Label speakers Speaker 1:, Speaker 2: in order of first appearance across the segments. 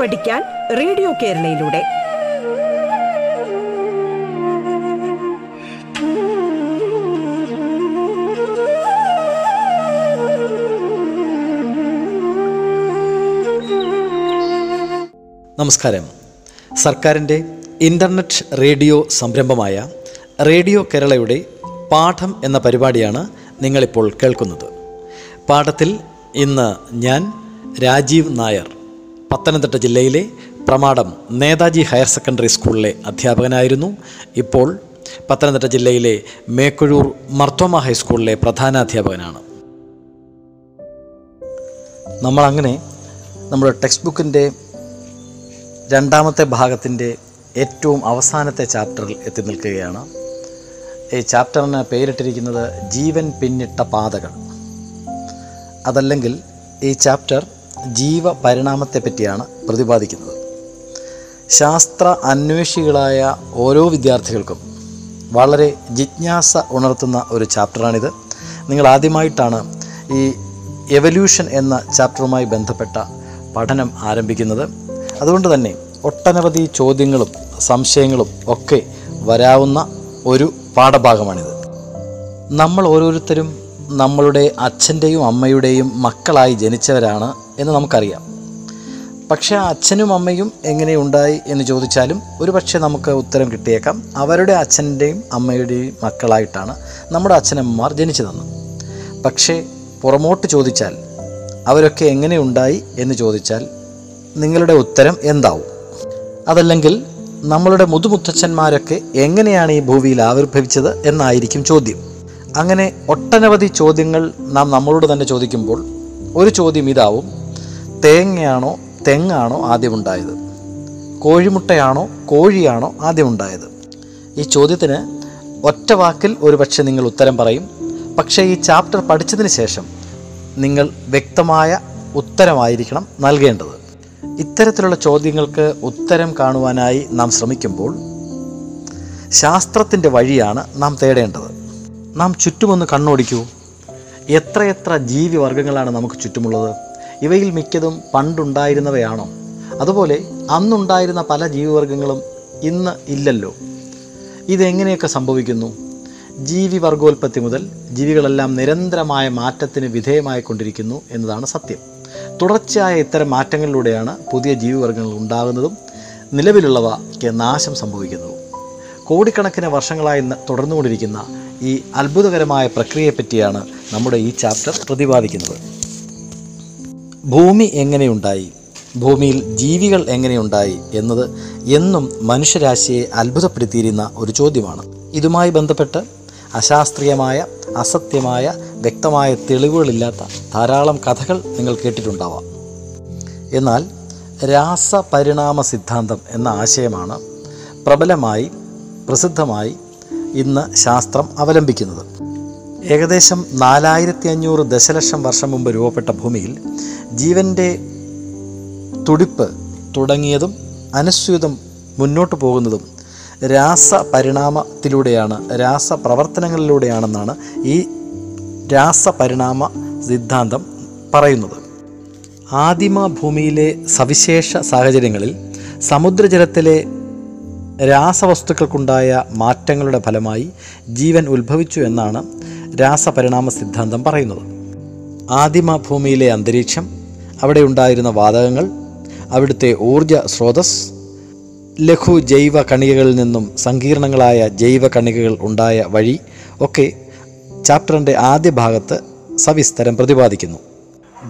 Speaker 1: പഠിക്കാൻ റേഡിയോ കേരളയിലൂടെ.
Speaker 2: നമസ്കാരം. സർക്കാരിന്റെ ഇന്റർനെറ്റ് റേഡിയോ സംരംഭമായ റേഡിയോ കേരളയുടെ പാഠം എന്ന പരിപാടിയാണ് നിങ്ങളിപ്പോൾ കേൾക്കുന്നത്. പാഠത്തിൽ ഇന്ന് ഞാൻ രാജീവ് നായർ. പത്തനംതിട്ട ജില്ലയിലെ പ്രമാടം നേതാജി ഹയർ സെക്കൻഡറി സ്കൂളിലെ അധ്യാപകനായിരുന്നു. ഇപ്പോൾ പത്തനംതിട്ട ജില്ലയിലെ മേക്കുഴൂർ മർത്തോമ ഹൈസ്കൂളിലെ പ്രധാനാധ്യാപകനാണ്. നമ്മളങ്ങനെ നമ്മുടെ ടെക്സ്റ്റ് ബുക്കിന്റെ രണ്ടാമത്തെ ഭാഗത്തിന്റെ ഏറ്റവും അവസാനത്തെ ചാപ്റ്ററിൽ എത്തി നിൽക്കുകയാണ്. ഈ ചാപ്റ്ററിന് പേരിട്ടിരിക്കുന്നത് ജീവൻ പിന്നിട്ട പാതകൾ. അതല്ലെങ്കിൽ ഈ ചാപ്റ്റർ ജീവ പരിണാമത്തെ പറ്റിയാണ് പ്രതിപാദിക്കുന്നത്. ശാസ്ത്ര അന്വേഷികളായ ഓരോ വിദ്യാർത്ഥികൾക്കും വളരെ ജിജ്ഞാസ ഉണർത്തുന്ന ഒരു ചാപ്റ്ററാണിത്. നിങ്ങൾ ആദ്യമായിട്ടാണ് ഈ എവല്യൂഷൻ എന്ന ചാപ്റ്ററുമായി ബന്ധപ്പെട്ട പഠനം ആരംഭിക്കുന്നത്. അതുകൊണ്ട് തന്നെ ഒട്ടനവധി ചോദ്യങ്ങളും സംശയങ്ങളും ഒക്കെ വരാവുന്ന ഒരു പാഠഭാഗമാണിത്. നമ്മൾ ഓരോരുത്തരും നമ്മളുടെ അച്ഛന്റെയും അമ്മയുടെയും മക്കളായി ജനിച്ചവരാണ് എന്ന് നമുക്കറിയാം. പക്ഷേ അച്ഛനും അമ്മയും എങ്ങനെയുണ്ടായി എന്ന് ചോദിച്ചാലും ഒരു പക്ഷേ നമുക്ക് ഉത്തരം കിട്ടിയേക്കാം. അവരുടെ അച്ഛന്റെയും അമ്മയുടെയും മക്കളായിട്ടാണ് നമ്മുടെ അച്ഛനമ്മമാർ ജനിച്ചു തന്നത് പക്ഷേ പുറമോട്ട് ചോദിച്ചാൽ അവരൊക്കെ എങ്ങനെയുണ്ടായി എന്ന് ചോദിച്ചാൽ നിങ്ങളുടെ ഉത്തരം എന്താവും? അതല്ലെങ്കിൽ നമ്മളുടെ മുതുമുത്തച്ഛന്മാരൊക്കെ എങ്ങനെയാണ് ഈ ഭൂമിയിൽ ആവിർഭവിച്ചത് എന്നായിരിക്കും ചോദ്യം. അങ്ങനെ ഒട്ടനവധി ചോദ്യങ്ങൾ നാം നമ്മളോട് തന്നെ ചോദിക്കുമ്പോൾ ഒരു ചോദ്യം ഇതാവും. തേങ്ങയാണോ തെങ്ങാണോ ആദ്യമുണ്ടായത്? കോഴിമുട്ടയാണോ കോഴിയാണോ ആദ്യമുണ്ടായത്? ഈ ചോദ്യത്തിന് ഒറ്റ വാക്കിൽ ഒരുപക്ഷെ നിങ്ങൾ ഉത്തരം പറയും. പക്ഷേ ഈ ചാപ്റ്റർ പഠിച്ചതിന് ശേഷം നിങ്ങൾ വ്യക്തമായ ഉത്തരമായിരിക്കണം നൽകേണ്ടത്. ഇത്തരത്തിലുള്ള ചോദ്യങ്ങൾക്ക് ഉത്തരം കാണുവാനായി നാം ശ്രമിക്കുമ്പോൾ ശാസ്ത്രത്തിന്റെ വഴിയാണ് നാം തേടേണ്ടത്. നാം ചുറ്റുമൊന്ന് കണ്ണോടിക്കൂ. എത്രയെത്ര ജീവിവർഗങ്ങളാണ് നമുക്ക് ചുറ്റുമുള്ളത്? ഇവയിൽ മിക്കതും പണ്ടുണ്ടായിരുന്നവയാണോ? അതുപോലെ അന്നുണ്ടായിരുന്ന പല ജീവിവർഗങ്ങളും ഇന്ന് ഇല്ലല്ലോ. ഇതെങ്ങനെയൊക്കെ സംഭവിക്കുന്നു? ജീവി വർഗോൽപത്തി മുതൽ ജീവികളെല്ലാം നിരന്തരമായ മാറ്റത്തിന് വിധേയമായിക്കൊണ്ടിരിക്കുന്നു എന്നതാണ് സത്യം. തുടർച്ചയായ ഇത്തരം മാറ്റങ്ങളിലൂടെയാണ് പുതിയ ജീവിവർഗങ്ങൾ ഉണ്ടാകുന്നതും നിലവിലുള്ളവയ്ക്ക് നാശം സംഭവിക്കുന്നതും. കോടിക്കണക്കിന് വർഷങ്ങളായി തുടർന്നുകൊണ്ടിരിക്കുന്ന ഈ അത്ഭുതകരമായ പ്രക്രിയയെപ്പറ്റിയാണ് നമ്മുടെ ഈ ചാപ്റ്റർ പ്രതിപാദിക്കുന്നത്. ഭൂമി എങ്ങനെയുണ്ടായി? ഭൂമിയിൽ ജീവികൾ എങ്ങനെയുണ്ടായി എന്നത് എന്നും മനുഷ്യരാശിയെ അത്ഭുതപ്പെടുത്തിയിരുന്ന ഒരു ചോദ്യമാണ്. ഇതുമായി ബന്ധപ്പെട്ട് അശാസ്ത്രീയമായ അസത്യമായ വ്യക്തമായ തെളിവുകളില്ലാത്ത ധാരാളം കഥകൾ നിങ്ങൾ കേട്ടിട്ടുണ്ടാവാം. എന്നാൽ രാസപരിണാമ സിദ്ധാന്തം എന്ന ആശയമാണ് പ്രബലമായി പ്രസിദ്ധമായി ഇന്ന് ശാസ്ത്രം അവലംബിക്കുന്നത്. ഏകദേശം നാലായിരത്തി അഞ്ഞൂറ് ദശലക്ഷം വർഷം മുമ്പ് രൂപപ്പെട്ട ഭൂമിയിൽ ജീവന്റെ തുടിപ്പ് തുടങ്ങിയതും അനുസ്യൂതം മുന്നോട്ട് പോകുന്നതും രാസപരിണാമത്തിലൂടെയാണ് രാസപ്രവർത്തനങ്ങളിലൂടെയാണെന്നാണ് ഈ രാസപരിണാമ സിദ്ധാന്തം പറയുന്നത്. ആദിമ ഭൂമിയിലെ സവിശേഷ സാഹചര്യങ്ങളിൽ സമുദ്രജലത്തിലെ രാസവസ്തുക്കൾക്കുണ്ടായ മാറ്റങ്ങളുടെ ഫലമായി ജീവൻ ഉത്ഭവിച്ചു എന്നാണ് രാസപരിണാമ സിദ്ധാന്തം പറയുന്നത്. ആദിമ ഭൂമിയിലെ അന്തരീക്ഷം അവിടെ ഉണ്ടായിരുന്ന വാതകങ്ങൾ അവിടുത്തെ ഊർജ സ്രോതസ് ലഘു ജൈവ കണികകളിൽ നിന്നും സങ്കീർണങ്ങളായ ജൈവ കണികകൾ ഉണ്ടായ വഴി ഒക്കെ ചാപ്റ്ററിന്റെ ആദ്യ ഭാഗത്ത് സവിസ്തരം പ്രതിപാദിക്കുന്നു.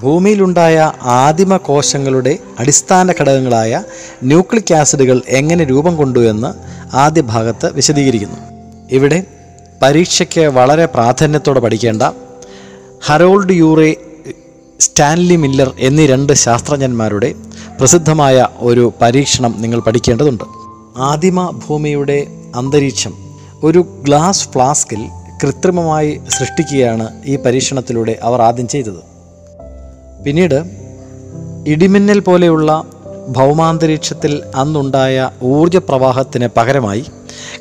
Speaker 2: ഭൂമിയിലുണ്ടായ ആദിമ കോശങ്ങളുടെ അടിസ്ഥാന ഘടകങ്ങളായ ന്യൂക്ലിക് ആസിഡുകൾ എങ്ങനെ രൂപം കൊണ്ടു എന്ന് ആദ്യ ഭാഗത്ത് വിശദീകരിക്കുന്നു. ഇവിടെ പരീക്ഷയ്ക്ക് വളരെ പ്രാധാന്യത്തോടെ പഠിക്കേണ്ട ഹറോൾഡ് യൂറെ സ്റ്റാൻലി മില്ലർ എന്നീ രണ്ട് ശാസ്ത്രജ്ഞന്മാരുടെ പ്രസിദ്ധമായ ഒരു പരീക്ഷണം നിങ്ങൾ പഠിക്കേണ്ടതുണ്ട്. ആദിമ ഭൂമിയുടെ അന്തരീക്ഷം ഒരു ഗ്ലാസ് ഫ്ലാസ്കിൽ കൃത്രിമമായി സൃഷ്ടിക്കുകയാണ് ഈ പരീക്ഷണത്തിലൂടെ അവർ ആദ്യം ചെയ്തത്. പിന്നീട് ഇടിമിന്നൽ പോലെയുള്ള ഭൗമാന്തരീക്ഷത്തിൽ അന്നുണ്ടായ ഊർജപ്രവാഹത്തിന് പകരമായി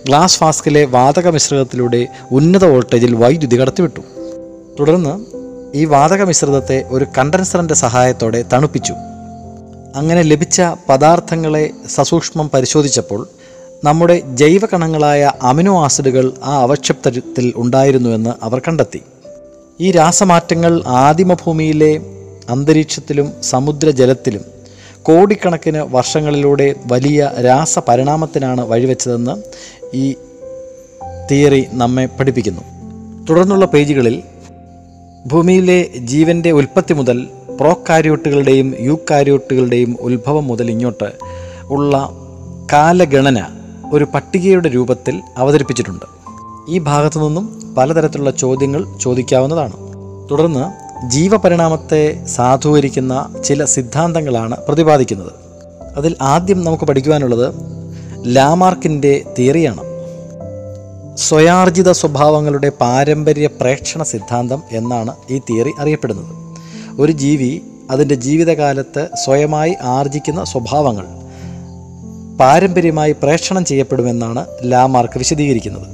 Speaker 2: ഗ്ലാസ് ഫ്ലാസ്കിലെ വാതക മിശ്രിതത്തിലൂടെ ഉന്നത വോൾട്ടേജിൽ വൈദ്യുതി കടത്തിവിട്ടു. തുടർന്ന് ഈ വാതക മിശ്രിതത്തെ ഒരു കണ്ടൻസറിന്റെ സഹായത്തോടെ തണുപ്പിച്ചു. അങ്ങനെ ലഭിച്ച പദാർത്ഥങ്ങളെ സസൂക്ഷ്മം പരിശോധിച്ചപ്പോൾ നമ്മുടെ ജൈവകണങ്ങളായ അമിനോ ആസിഡുകൾ ആ അവക്ഷിപ്തത്തിൽ ഉണ്ടായിരുന്നുവെന്ന് അവർ കണ്ടെത്തി. ഈ രാസമാറ്റങ്ങൾ ആദിമഭൂമിയിലെ അന്തരീക്ഷത്തിലും സമുദ്രജലത്തിലും കോടിക്കണക്കിന് വർഷങ്ങളിലൂടെ വലിയ രാസപരിണാമത്തിനാണ് വഴിവെച്ചതെന്ന് ഈ തിയറി നമ്മെ പഠിപ്പിക്കുന്നു. തുടർന്നുള്ള പേജുകളിൽ ഭൂമിയിലെ ജീവന്റെ ഉൽപ്പത്തി മുതൽ പ്രോകാരിയോട്ടുകളുടെയും യൂക്കാരിയോട്ടുകളുടെയും ഉത്ഭവം മുതൽ ഇങ്ങോട്ട് ഉള്ള കാലഗണന ഒരു പട്ടികയുടെ രൂപത്തിൽ അവതരിപ്പിച്ചിട്ടുണ്ട്. ഈ ഭാഗത്തു നിന്നും പലതരത്തിലുള്ള ചോദ്യങ്ങൾ ചോദിക്കാവുന്നതാണ്. തുടർന്ന് ജീവപരിണാമത്തെ സാധൂകരിക്കുന്ന ചില സിദ്ധാന്തങ്ങളാണ് പ്രതിപാദിക്കുന്നത്. അതിൽ ആദ്യം നമുക്ക് പഠിക്കുവാനുള്ളത് ലാമാർക്കിന്റെ തിയറിയാണ്. സ്വയാർജിത സ്വഭാവങ്ങളുടെ പാരമ്പര്യ പ്രേക്ഷണ സിദ്ധാന്തം എന്നാണ് ഈ തിയറി അറിയപ്പെടുന്നത്. ഒരു ജീവി അതിന്റെ ജീവിതകാലത്ത് സ്വയമായി ആർജിക്കുന്ന സ്വഭാവങ്ങൾ പാരമ്പര്യമായി പ്രേക്ഷണം ചെയ്യപ്പെടുമെന്നാണ് ലാമാർക്ക് വിശദീകരിക്കുന്നത്.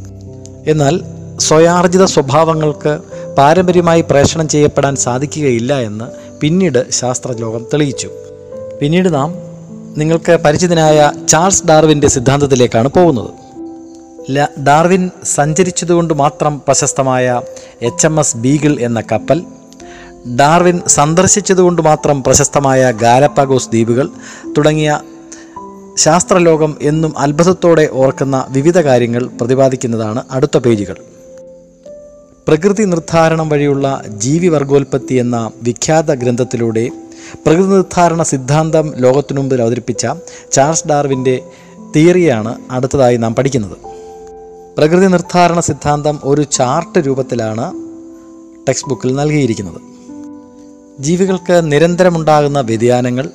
Speaker 2: എന്നാൽ സ്വയാർജിത സ്വഭാവങ്ങൾക്ക് പാരമ്പര്യമായി പ്രേഷണം ചെയ്യപ്പെടാൻ സാധിക്കുകയില്ല എന്ന് പിന്നീട് ശാസ്ത്രലോകം തെളിയിച്ചു. പിന്നീട് നാം നിങ്ങൾക്ക് പരിചിതനായ ചാൾസ് ഡാർവിന്റെ സിദ്ധാന്തത്തിലേക്കാണ് പോകുന്നത്. ല- ഡാർവിൻ സഞ്ചരിച്ചതുകൊണ്ട് മാത്രം പ്രശസ്തമായ എച്ച് എം എസ് ബീഗിൾ എന്ന കപ്പൽ ഡാർവിൻ സന്ദർശിച്ചതുകൊണ്ട് മാത്രം പ്രശസ്തമായ ഗാലപ്പാഗോസ് ദ്വീപുകൾ തുടങ്ങിയ ശാസ്ത്രലോകം എന്നും അത്ഭുതത്തോടെ ഓർക്കുന്ന വിവിധ കാര്യങ്ങൾ പ്രതിപാദിക്കുന്നതാണ് അടുത്ത പേജുകൾ. പ്രകൃതി നിർദ്ധാരണം വഴിയുള്ള ജീവിവർഗോൽപത്തി എന്ന വിഖ്യാത ഗ്രന്ഥത്തിലൂടെ പ്രകൃതി നിർദ്ധാരണ സിദ്ധാന്തം ലോകത്തിനു മുമ്പിൽ അവതരിപ്പിച്ച ചാൾസ് ഡാർവിന്റെ തിയറിയാണ് അടുത്തതായി നാം പഠിക്കുന്നത്. പ്രകൃതി നിർദ്ധാരണ സിദ്ധാന്തം ഒരു ചാർട്ട് രൂപത്തിലാണ് ടെക്സ്റ്റ് ബുക്കിൽ നൽകിയിരിക്കുന്നത്. ജീവികൾക്ക് നിരന്തരമുണ്ടാകുന്ന വ്യതിയാനങ്ങൾ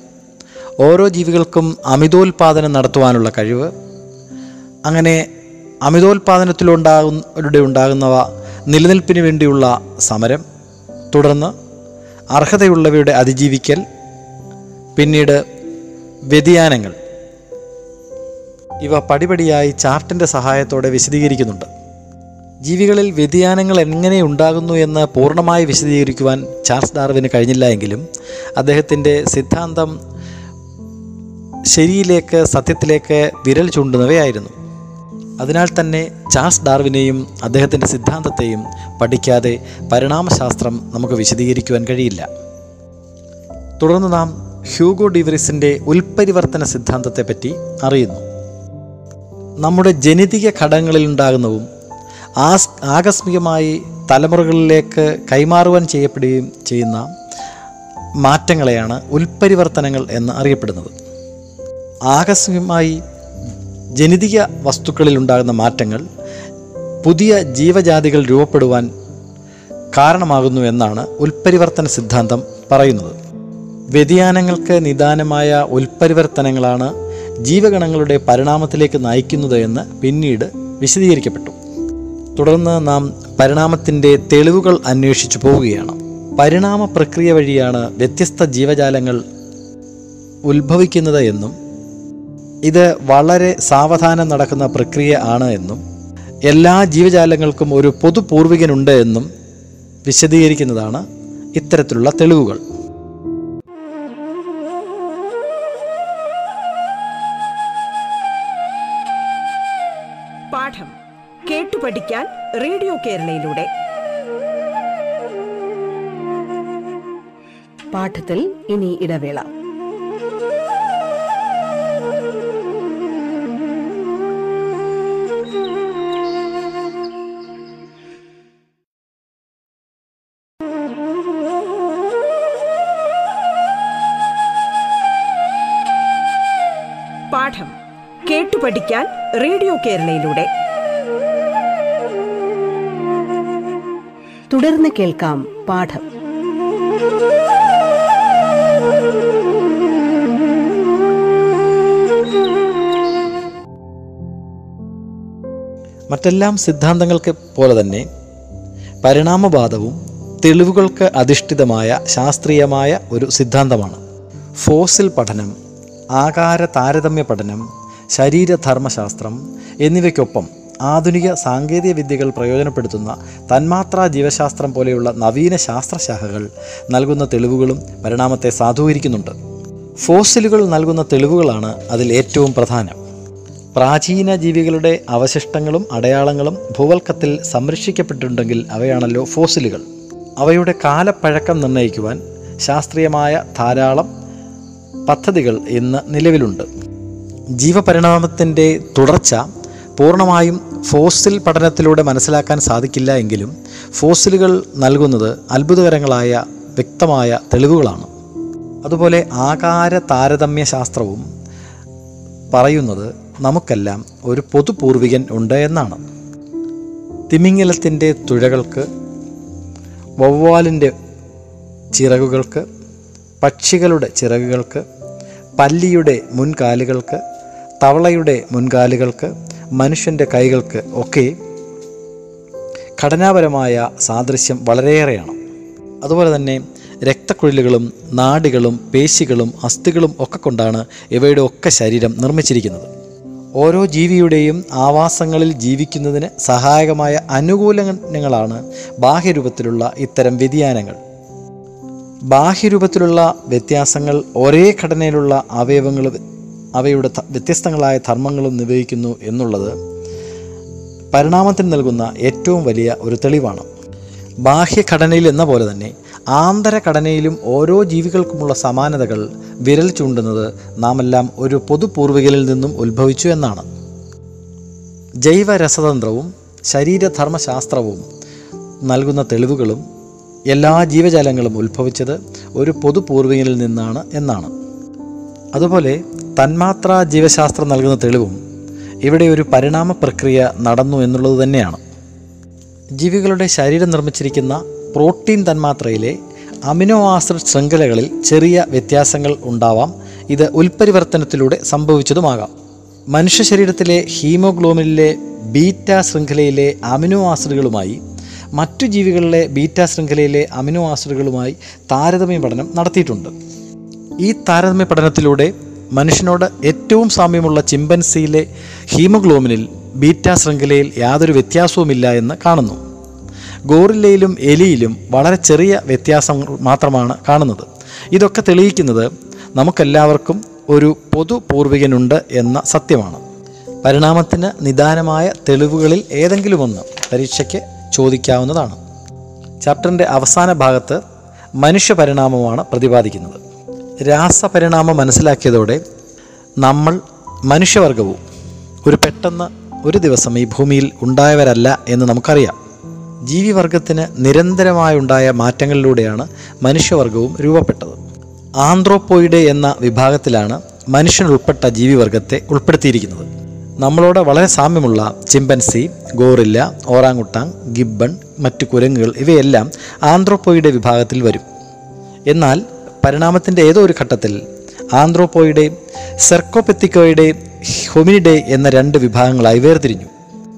Speaker 2: ഓരോ ജീവികൾക്കും അമിതോൽപാദനം നടത്തുവാനുള്ള കഴിവ് അങ്ങനെ അമിതോൽപാദനത്തിലുണ്ടാകുന്നവരുടെ ഉണ്ടാകുന്നവ നിലനിൽപ്പിന് വേണ്ടിയുള്ള സമരം തുടർന്ന് അർഹതയുള്ളവയുടെ അതിജീവിക്കൽ പിന്നീട് വ്യതിയാനങ്ങൾ. ഇവ പടിപടിയായി ചാർട്ടിന്റെ സഹായത്തോടെ വിശദീകരിക്കുന്നുണ്ട്. ജീവികളിൽ വ്യതിയാനങ്ങൾ എങ്ങനെ ഉണ്ടാകുന്നു എന്ന് പൂർണമായി വിശദീകരിക്കുവാൻ ചാൾസ് ഡാർവിന് കഴിഞ്ഞില്ല എങ്കിലും അദ്ദേഹത്തിന്റെ സിദ്ധാന്തം ശരിയിലേക്ക് സത്യത്തിലേക്ക് വിരൽ ചൂണ്ടുന്നവയായിരുന്നു. അതിനാൽ തന്നെ ചാൾസ് ഡാർവിനെയും അദ്ദേഹത്തിന്റെ സിദ്ധാന്തത്തെയും പഠിക്കാതെ പരിണാമശാസ്ത്രം നമുക്ക് വിശദീകരിക്കുവാൻ കഴിയില്ല. തുടർന്ന് നാം ഹ്യൂഗോ ഡിവറിസിന്റെ ഉൽപരിവർത്തന സിദ്ധാന്തത്തെപ്പറ്റി അറിയുന്നു. നമ്മുടെ ജനിതിക ഘടകങ്ങളിലുണ്ടാകുന്നതും ആസ് ആകസ്മികമായി തലമുറകളിലേക്ക് കൈമാറുവാൻ ചെയ്യപ്പെടുകയും ചെയ്യുന്ന മാറ്റങ്ങളെയാണ് ഉൽപരിവർത്തനങ്ങൾ എന്ന് അറിയപ്പെടുന്നത്. ആകസ്മികമായി ജനിതക വസ്തുക്കളിൽ ഉണ്ടാകുന്ന മാറ്റങ്ങൾ പുതിയ ജീവജാതികൾ രൂപപ്പെടുവാൻ കാരണമാകുന്നു എന്നാണ് ഉൽപരിവർത്തന സിദ്ധാന്തം പറയുന്നത്. വ്യതിയാനങ്ങൾക്ക് നിദാനമായ ഉൽപരിവർത്തനങ്ങളാണ് ജീവഗണങ്ങളുടെ പരിണാമത്തിലേക്ക് നയിക്കുന്നത് എന്ന് പിന്നീട് വിശദീകരിക്കപ്പെട്ടു. തുടർന്ന് നാം പരിണാമത്തിന്റെ തെളിവുകൾ അന്വേഷിച്ചു പോവുകയാണ്. പരിണാമ പ്രക്രിയ വഴിയാണ് വ്യത്യസ്ത ജീവജാലങ്ങൾ ഉത്ഭവിക്കുന്നത് എന്നും ഇത് വളരെ സാവധാനം നടക്കുന്ന പ്രക്രിയ ആണ് എന്നും എല്ലാ ജീവജാലങ്ങൾക്കും ഒരു പൊതു പൂർവികനുണ്ട് എന്നും വിശദീകരിക്കുന്നതാണ് ഇത്തരത്തിലുള്ള തെളിവുകൾ.
Speaker 1: പാഠം കേട്ടു പഠിക്കാൻ റേഡിയോ കേരളയിലൂടെ.
Speaker 3: പാഠത്തിൽ ഇനി ഇടവേള.
Speaker 1: പഠിക്കാൻ റേഡിയോ കേരളയിലൂടെ.
Speaker 3: തുടർന്ന് കേൾക്കാം പാഠം.
Speaker 2: മറ്റെല്ലാം സിദ്ധാന്തങ്ങൾക്ക് പോലെ തന്നെ പരിണാമവാദവും തെളിവുകൾക്ക് അധിഷ്ഠിതമായ ശാസ്ത്രീയമായ ഒരു സിദ്ധാന്തമാണ്. ഫോസിൽ പഠനം ആകാര താരതമ്യ പഠനം ശരീരധർമ്മശാസ്ത്രം എന്നിവയ്ക്കൊപ്പം ആധുനിക സാങ്കേതിക വിദ്യകൾ പ്രയോജനപ്പെടുത്തുന്ന തന്മാത്രാ ജീവശാസ്ത്രം പോലെയുള്ള നവീന ശാസ്ത്രശാഖകൾ നൽകുന്ന തെളിവുകളും പരിണാമത്തെ സാധൂകരിക്കുന്നുണ്ട്. ഫോസിലുകൾ നൽകുന്ന തെളിവുകളാണ് അതിൽ ഏറ്റവും പ്രധാനം. പ്രാചീന ജീവികളുടെ അവശിഷ്ടങ്ങളും അടയാളങ്ങളും ഭൂവൽക്കത്തിൽ സംരക്ഷിക്കപ്പെട്ടിട്ടുണ്ടെങ്കിൽ അവയാണല്ലോ ഫോസിലുകൾ. അവയുടെ കാലപ്പഴക്കം നിർണയിക്കുവാൻ ശാസ്ത്രീയമായ ധാരാളം പദ്ധതികൾ ഇന്ന് നിലവിലുണ്ട്. ജീവപരിണാമത്തിന്റെ തുടർച്ച പൂർണമായും ഫോസിൽ പഠനത്തിലൂടെ മനസ്സിലാക്കാൻ സാധിക്കില്ല എങ്കിലും ഫോസിലുകൾ നൽകുന്നത് അത്ഭുതകരങ്ങളായ വ്യക്തമായ തെളിവുകളാണ്. അതുപോലെ ആകാര താരതമ്യ ശാസ്ത്രവും പറയുന്നത് നമുക്കെല്ലാം ഒരു പൊതുപൂർവികൻ ഉണ്ട് എന്നാണ്. തിമിംഗലത്തിന്റെ തുഴകൾക്ക് വവ്വാലിന്റെ ചിറകുകൾക്ക് പക്ഷികളുടെ ചിറകുകൾക്ക് പല്ലിയുടെ മുൻകാലുകൾക്ക് തവളയുടെ മുൻകാലുകൾക്ക് മനുഷ്യന്റെ കൈകൾക്ക് ഒക്കെ ഘടനാപരമായ സാദൃശ്യം വളരെയേറെയാണ്. അതുപോലെ തന്നെ രക്തക്കുഴലുകളും നാടികളും പേശികളും അസ്ഥികളും ഒക്കെ കൊണ്ടാണ് ഇവയുടെ ഒക്കെ ശരീരം നിർമ്മിച്ചിരിക്കുന്നത്. ഓരോ ജീവിയുടെയും ആവാസങ്ങളിൽ ജീവിക്കുന്നതിന് സഹായകമായ അനുകൂലങ്ങളാണ് ബാഹ്യരൂപത്തിലുള്ള ഇത്തരം വ്യതിയാനങ്ങൾ. ബാഹ്യരൂപത്തിലുള്ള വ്യത്യാസങ്ങൾ ഒരേ ഘടനയിലുള്ള അവയവങ്ങൾ അവയുടെ വ്യത്യസ്തങ്ങളായ ധർമ്മങ്ങളും നിർവഹിക്കുന്നു എന്നുള്ളത് പരിണാമത്തിന് നൽകുന്ന ഏറ്റവും വലിയ ഒരു തെളിവാണ്. ബാഹ്യഘടനയിൽ എന്ന പോലെ തന്നെ ആന്തരഘടനയിലും ഓരോ ജീവികൾക്കുമുള്ള സമാനതകൾ വിരൽ ചൂണ്ടുന്നത് നാമെല്ലാം ഒരു പൊതുപൂർവികനിൽ നിന്നും ഉത്ഭവിച്ചു എന്നാണ്. ജൈവരസതന്ത്രവും ശരീരധർമ്മശാസ്ത്രവും നൽകുന്ന തെളിവുകളും എല്ലാ ജീവജാലങ്ങളും ഉത്ഭവിച്ചത് ഒരു പൊതുപൂർവികനിൽ നിന്നാണ് എന്നാണ്. അതുപോലെ തന്മാത്രാ ജീവശാസ്ത്രം നൽകുന്ന തെളിവും ഇവിടെ ഒരു പരിണാമ പ്രക്രിയ നടന്നു എന്നുള്ളത് തന്നെയാണ്. ജീവികളുടെ ശരീരം നിർമ്മിച്ചിരിക്കുന്ന പ്രോട്ടീൻ തന്മാത്രയിലെ അമിനോ ആസിഡ് ശൃംഖലകളിൽ ചെറിയ വ്യത്യാസങ്ങൾ ഉണ്ടാവാം. ഇത് ഉൽപരിവർത്തനത്തിലൂടെ സംഭവിച്ചതുമാകാം. മനുഷ്യ ശരീരത്തിലെ ഹീമോഗ്ലോബിനിലെ ബീറ്റ ശൃംഖലയിലെ അമിനോ ആസിഡുകളുമായി മറ്റു ജീവികളിലെ ബീറ്റ ശൃംഖലയിലെ അമിനോ ആസിഡുകളുമായി താരതമ്യ പഠനം നടത്തിയിട്ടുണ്ട്. ഈ താരതമ്യ പഠനത്തിലൂടെ മനുഷ്യനോട് ഏറ്റവും സാമ്യമുള്ള ചിമ്പൻസിയിലെ ഹീമോഗ്ലോബിനിൽ ബീറ്റ ശൃംഖലയിൽ യാതൊരു വ്യത്യാസവുമില്ല എന്ന് കാണുന്നു. ഗോറില്ലയിലും എലിയിലും വളരെ ചെറിയ വ്യത്യാസം മാത്രമാണ് കാണുന്നത്. ഇതൊക്കെ തെളിയിക്കുന്നത് നമുക്കെല്ലാവർക്കും ഒരു പൊതു പൂർവികനുണ്ട് എന്ന സത്യമാണ്. പരിണാമത്തിന് നിദാനമായ തെളിവുകളിൽ ഏതെങ്കിലുമൊന്ന് പരീക്ഷയ്ക്ക് ചോദിക്കാവുന്നതാണ്. ചാപ്റ്ററിന്റെ അവസാന ഭാഗത്ത് മനുഷ്യ പരിണാമമാണ് പ്രതിപാദിക്കുന്നത്. രാസപരിണാമം മനസ്സിലാക്കിയതോടെ നമ്മൾ മനുഷ്യവർഗവും ഒരു പെട്ടെന്ന് ഒരു ദിവസം ഈ ഭൂമിയിൽ ഉണ്ടായവരല്ല എന്ന് നമുക്കറിയാം. ജീവിവർഗത്തിന് നിരന്തരമായുണ്ടായ മാറ്റങ്ങളിലൂടെയാണ് മനുഷ്യവർഗവും രൂപപ്പെട്ടത്. ആന്ത്രോപ്പോയിഡ് എന്ന വിഭാഗത്തിലാണ് മനുഷ്യനുൾപ്പെട്ട ജീവിവർഗത്തെ ഉൾപ്പെടുത്തിയിരിക്കുന്നത്. നമ്മളോട് വളരെ സാമ്യമുള്ള ചിമ്പൻസി ഗോറില്ല ഓറാങ്ങുട്ടാങ് ഗിബ്ബൺ മറ്റു കുരങ്ങുകൾ ഇവയെല്ലാം ആന്ത്രോപ്പോയിഡ് വിഭാഗത്തിൽ വരും. എന്നാൽ പരിണാമത്തിന്റെ ഏതോ ഒരു ഘട്ടത്തിൽ ആന്ത്രോപോയുടെ സെർക്കോപെത്തിക്കോയുടെ ഹൊമിനിഡെ എന്ന രണ്ട് വിഭാഗങ്ങളായി വേർതിരിഞ്ഞു.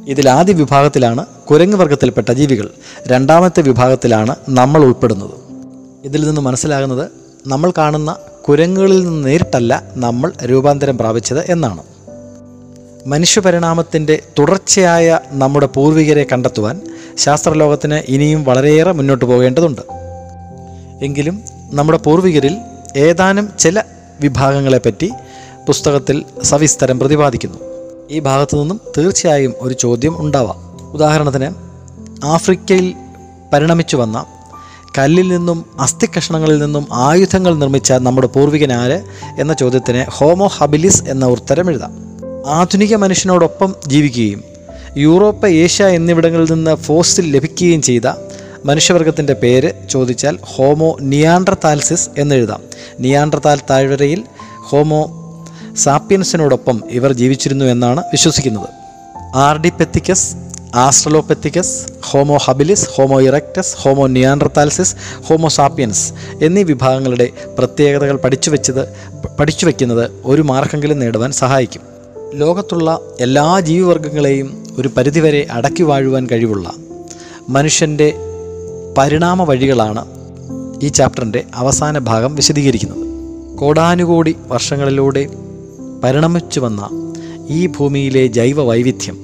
Speaker 2: ഇതിൽ ആദ്യ വിഭാഗത്തിലാണ് കുരങ്ങ് വർഗത്തിൽപ്പെട്ട ജീവികൾ. രണ്ടാമത്തെ വിഭാഗത്തിലാണ് നമ്മൾ ഉൾപ്പെടുന്നത്. ഇതിൽ നിന്ന് മനസ്സിലാകുന്നത് നമ്മൾ കാണുന്ന കുരങ്ങുകളിൽ നിന്ന് നേരിട്ടല്ല നമ്മൾ രൂപാന്തരം പ്രാപിച്ചത് എന്നാണ്. മനുഷ്യപരിണാമത്തിന്റെ തുടർച്ചയായ നമ്മുടെ പൂർവികരെ കണ്ടെത്തുവാൻ ശാസ്ത്രലോകത്തിന് ഇനിയും വളരെയേറെ മുന്നോട്ട് പോകേണ്ടതുണ്ട്. എങ്കിലും നമ്മുടെ പൂർവികരിൽ ഏതാനും ചില വിഭാഗങ്ങളെപ്പറ്റി പുസ്തകത്തിൽ സവിസ്തരം പ്രതിപാദിക്കുന്നു. ഈ ഭാഗത്തു നിന്നും തീർച്ചയായും ഒരു ചോദ്യം ഉണ്ടാവാം. ഉദാഹരണത്തിന് ആഫ്രിക്കയിൽ പരിണമിച്ചു വന്ന കല്ലിൽ നിന്നും അസ്ഥികഷ്ണങ്ങളിൽ നിന്നും ആയുധങ്ങൾ നിർമ്മിച്ച നമ്മുടെ പൂർവികനാര് എന്ന ചോദ്യത്തിന് ഹോമോ ഹബിലിസ് എന്ന ഉത്തരം എഴുതാം. ആധുനിക മനുഷ്യനോടൊപ്പം ജീവിക്കുകയും യൂറോപ്പ് ഏഷ്യ എന്നിവിടങ്ങളിൽ നിന്ന് ഫോസിൽ ലഭിക്കുകയും ചെയ്ത മനുഷ്യവർഗത്തിന്റെ പേര് ചോദിച്ചാൽ ഹോമോ നിയാൻഡർതാൽസിസ് എന്നെഴുതാം നിയാൻഡർതാൽ താഴ്വരയിൽ ഹോമോ സാപ്പിയൻസിനോടൊപ്പം ഇവർ ജീവിച്ചിരുന്നു എന്നാണ് വിശ്വസിക്കുന്നത്. Ardipithecus Australopithecus Homo habilis Homo erectus Homo neanderthalensis Homo sapiens എന്നീ വിഭാഗങ്ങളുടെ പ്രത്യേകതകൾ പഠിച്ചു വെച്ചത് പഠിച്ചു വയ്ക്കുന്നത് ഒരു മാർക്കെങ്കിലും നേടുവാൻ സഹായിക്കും. ലോകത്തുള്ള എല്ലാ ജീവിവർഗങ്ങളെയും ഒരു പരിധിവരെ അടക്കി വാഴുവാൻ കഴിവുള്ള മനുഷ്യന്റെ പരിണാമ വഴികളാണ് ഈ ചാപ്റ്ററിന്റെ അവസാന ഭാഗം വിശദീകരിക്കുന്നത്. കോടാനുകോടി വർഷങ്ങളിലൂടെ പരിണമിച്ചു വന്ന ഈ ഭൂമിയിലെ ജൈവ വൈവിധ്യം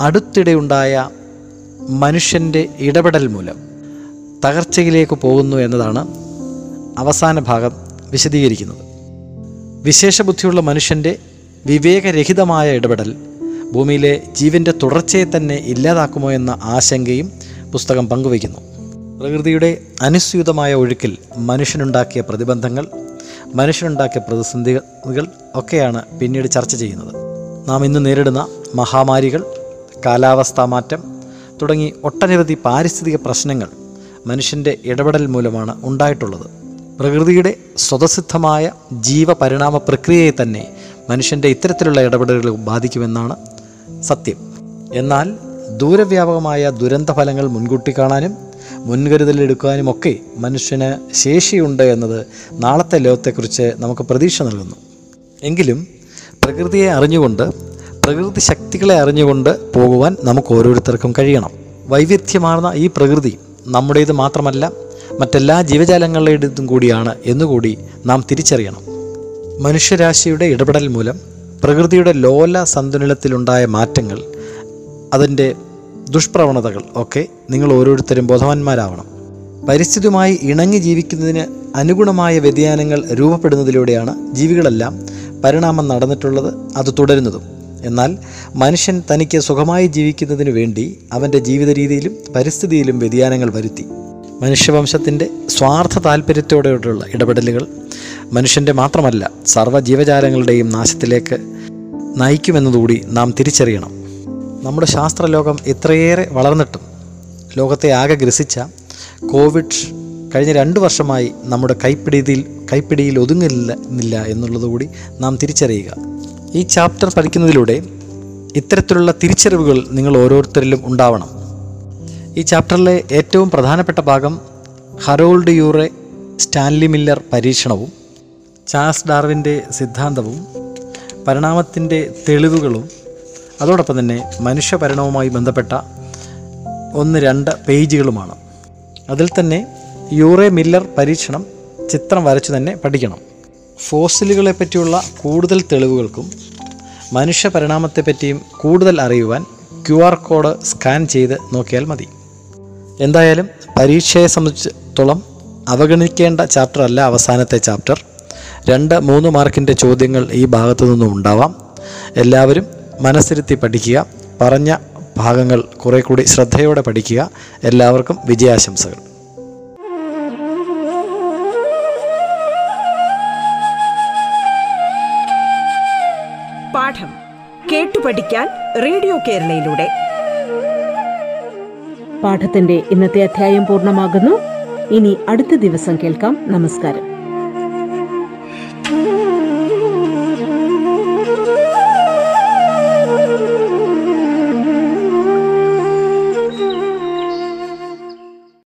Speaker 2: അടുത്തിടെയുണ്ടായ മനുഷ്യന്റെ ഇടപെടൽ മൂലം തകർച്ചയിലേക്ക് പോകുന്നു എന്നതാണ് അവസാന ഭാഗം വിശദീകരിക്കുന്നത്. വിശേഷബുദ്ധിയുള്ള മനുഷ്യന്റെ വിവേകരഹിതമായ ഇടപെടൽ ഭൂമിയിലെ ജീവന്റെ തുടർച്ചയെ തന്നെ ഇല്ലാതാക്കുമോ എന്ന ആശങ്കയും പുസ്തകം പങ്കുവയ്ക്കുന്നു. പ്രകൃതിയുടെ അനുസ്യൂതമായ ഒഴുക്കിൽ മനുഷ്യനുണ്ടാക്കിയ പ്രതിബന്ധങ്ങൾ മനുഷ്യനുണ്ടാക്കിയ പ്രതിസന്ധികൾ ഒക്കെയാണ് പിന്നീട് ചർച്ച ചെയ്യുന്നത്. നാം ഇന്ന് നേരിടുന്ന മഹാമാരികൾ കാലാവസ്ഥാ മാറ്റം തുടങ്ങി ഒട്ടനവധി പാരിസ്ഥിതിക പ്രശ്നങ്ങൾ മനുഷ്യന്റെ ഇടപെടൽ മൂലമാണ് ഉണ്ടായിട്ടുള്ളത്. പ്രകൃതിയുടെ സ്വതസിദ്ധമായ ജീവപരിണാമ പ്രക്രിയയെ തന്നെ മനുഷ്യന്റെ ഇത്തരത്തിലുള്ള ഇടപെടലുകൾ ബാധിക്കുമെന്നാണ് സത്യം. എന്നാൽ ദൂരവ്യാപകമായ ദുരന്ത ഫലങ്ങൾ മുൻകൂട്ടി കാണാനും മുൻകരുതലെടുക്കാനുമൊക്കെ മനുഷ്യന് ശേഷിയുണ്ട് എന്നത് നാളത്തെ ലോകത്തെക്കുറിച്ച് നമുക്ക് പ്രതീക്ഷ നൽകുന്നു. എങ്കിലും പ്രകൃതിയെ അറിഞ്ഞുകൊണ്ട് പ്രകൃതി ശക്തികളെ അറിഞ്ഞുകൊണ്ട് പോകുവാൻ നമുക്ക് ഓരോരുത്തർക്കും കഴിയണം. വൈവിധ്യമാർന്ന ഈ പ്രകൃതി നമ്മുടേത് മാത്രമല്ല മറ്റെല്ലാ ജീവജാലങ്ങളുടേതും കൂടിയാണ് എന്നുകൂടി നാം തിരിച്ചറിയണം. മനുഷ്യരാശിയുടെ ഇടപെടൽ മൂലം പ്രകൃതിയുടെ ലോല സന്തുലനത്തിലുണ്ടായ മാറ്റങ്ങൾ അതിന്റെ ദുഷ്പ്രവണതകൾ ഒക്കെ നിങ്ങൾ ഓരോരുത്തരും ബോധവാന്മാരാവണം. പരിസ്ഥിതിയുമായി ഇണങ്ങി ജീവിക്കുന്നതിന് അനുഗുണമായ വ്യതിയാനങ്ങൾ രൂപപ്പെടുന്നതിലൂടെയാണ് ജീവികളെല്ലാം പരിണാമം നടന്നിട്ടുള്ളത് അത് തുടരുന്നതും. എന്നാൽ മനുഷ്യൻ തനിക്ക് സുഖമായി ജീവിക്കുന്നതിന് വേണ്ടി അവന്റെ ജീവിത രീതിയിലും പരിസ്ഥിതിയിലും വ്യതിയാനങ്ങൾ വരുത്തി. മനുഷ്യവംശത്തിന്റെ സ്വാർത്ഥ താല്പര്യത്തോടെയുള്ള ഇടപെടലുകൾ മനുഷ്യന്റെ മാത്രമല്ല സർവ ജീവജാലങ്ങളുടെയും നാശത്തിലേക്ക് നയിക്കുമെന്നതുകൂടി നാം തിരിച്ചറിയണം. നമ്മുടെ ശാസ്ത്രലോകം ഇത്രയേറെ വളർന്നിട്ടും ലോകത്തെ ആകെ ഗ്രസിച്ച കോവിഡ് കഴിഞ്ഞ രണ്ട് വർഷമായി നമ്മുടെ കൈപ്പിടിയിൽ കൈപ്പിടിയിൽ ഒതുങ്ങില്ല എന്നുള്ളതുകൂടി നാം തിരിച്ചറിയുക. ഈ ചാപ്റ്റർ പഠിക്കുന്നതിലൂടെ ഇത്തരത്തിലുള്ള തിരിച്ചറിവുകൾ നിങ്ങൾ ഓരോരുത്തരിലും ഉണ്ടാവണം. ഈ ചാപ്റ്ററിലെ ഏറ്റവും പ്രധാനപ്പെട്ട ഭാഗം ഹറോൾഡ് യൂറെ സ്റ്റാൻലി മില്ലർ പരീക്ഷണവും ചാൾസ് ഡാർവിന്റെ സിദ്ധാന്തവും പരിണാമത്തിന്റെ തെളിവുകളും അതോടൊപ്പം തന്നെ മനുഷ്യഭരണവുമായി ബന്ധപ്പെട്ട ഒന്ന് രണ്ട് പേജുകളുമാണ്. അതിൽ തന്നെ യൂറെ മില്ലർ പരീക്ഷണം ചിത്രം വരച്ചു തന്നെ പഠിക്കണം. ഫോസിലുകളെ പറ്റിയുള്ള കൂടുതൽ തെളിവുകൾക്കും മനുഷ്യ പരിണാമത്തെപ്പറ്റിയും കൂടുതൽ അറിയുവാൻ ക്യു ആർ കോഡ് സ്കാൻ ചെയ്ത് നോക്കിയാൽ മതി. എന്തായാലും പരീക്ഷയെ സംബന്ധിച്ചിടത്തോളം അവഗണിക്കേണ്ട ചാപ്റ്റർ അല്ല അവസാനത്തെ ചാപ്റ്റർ. രണ്ട് മൂന്ന് മാർക്കിന്റെ ചോദ്യങ്ങൾ ഈ ഭാഗത്തു നിന്നും ഉണ്ടാവാം. എല്ലാവരും മനസ്സിരുത്തി പഠിക്കുക. പറഞ്ഞ ഭാഗങ്ങൾ കുറെ കൂടി ശ്രദ്ധയോടെ പഠിക്കുക. എല്ലാവർക്കും വിജയാശംസകൾ.
Speaker 1: പാഠം കേട്ടു പഠിക്കാൻ റേഡിയോ കേരളയിലൂടെ.
Speaker 3: പാഠത്തിന്റെ ഇന്നത്തെ അധ്യായം പൂർണമാകുന്നു. ഇനി അടുത്ത ദിവസം കേൾക്കാം. നമസ്കാരം.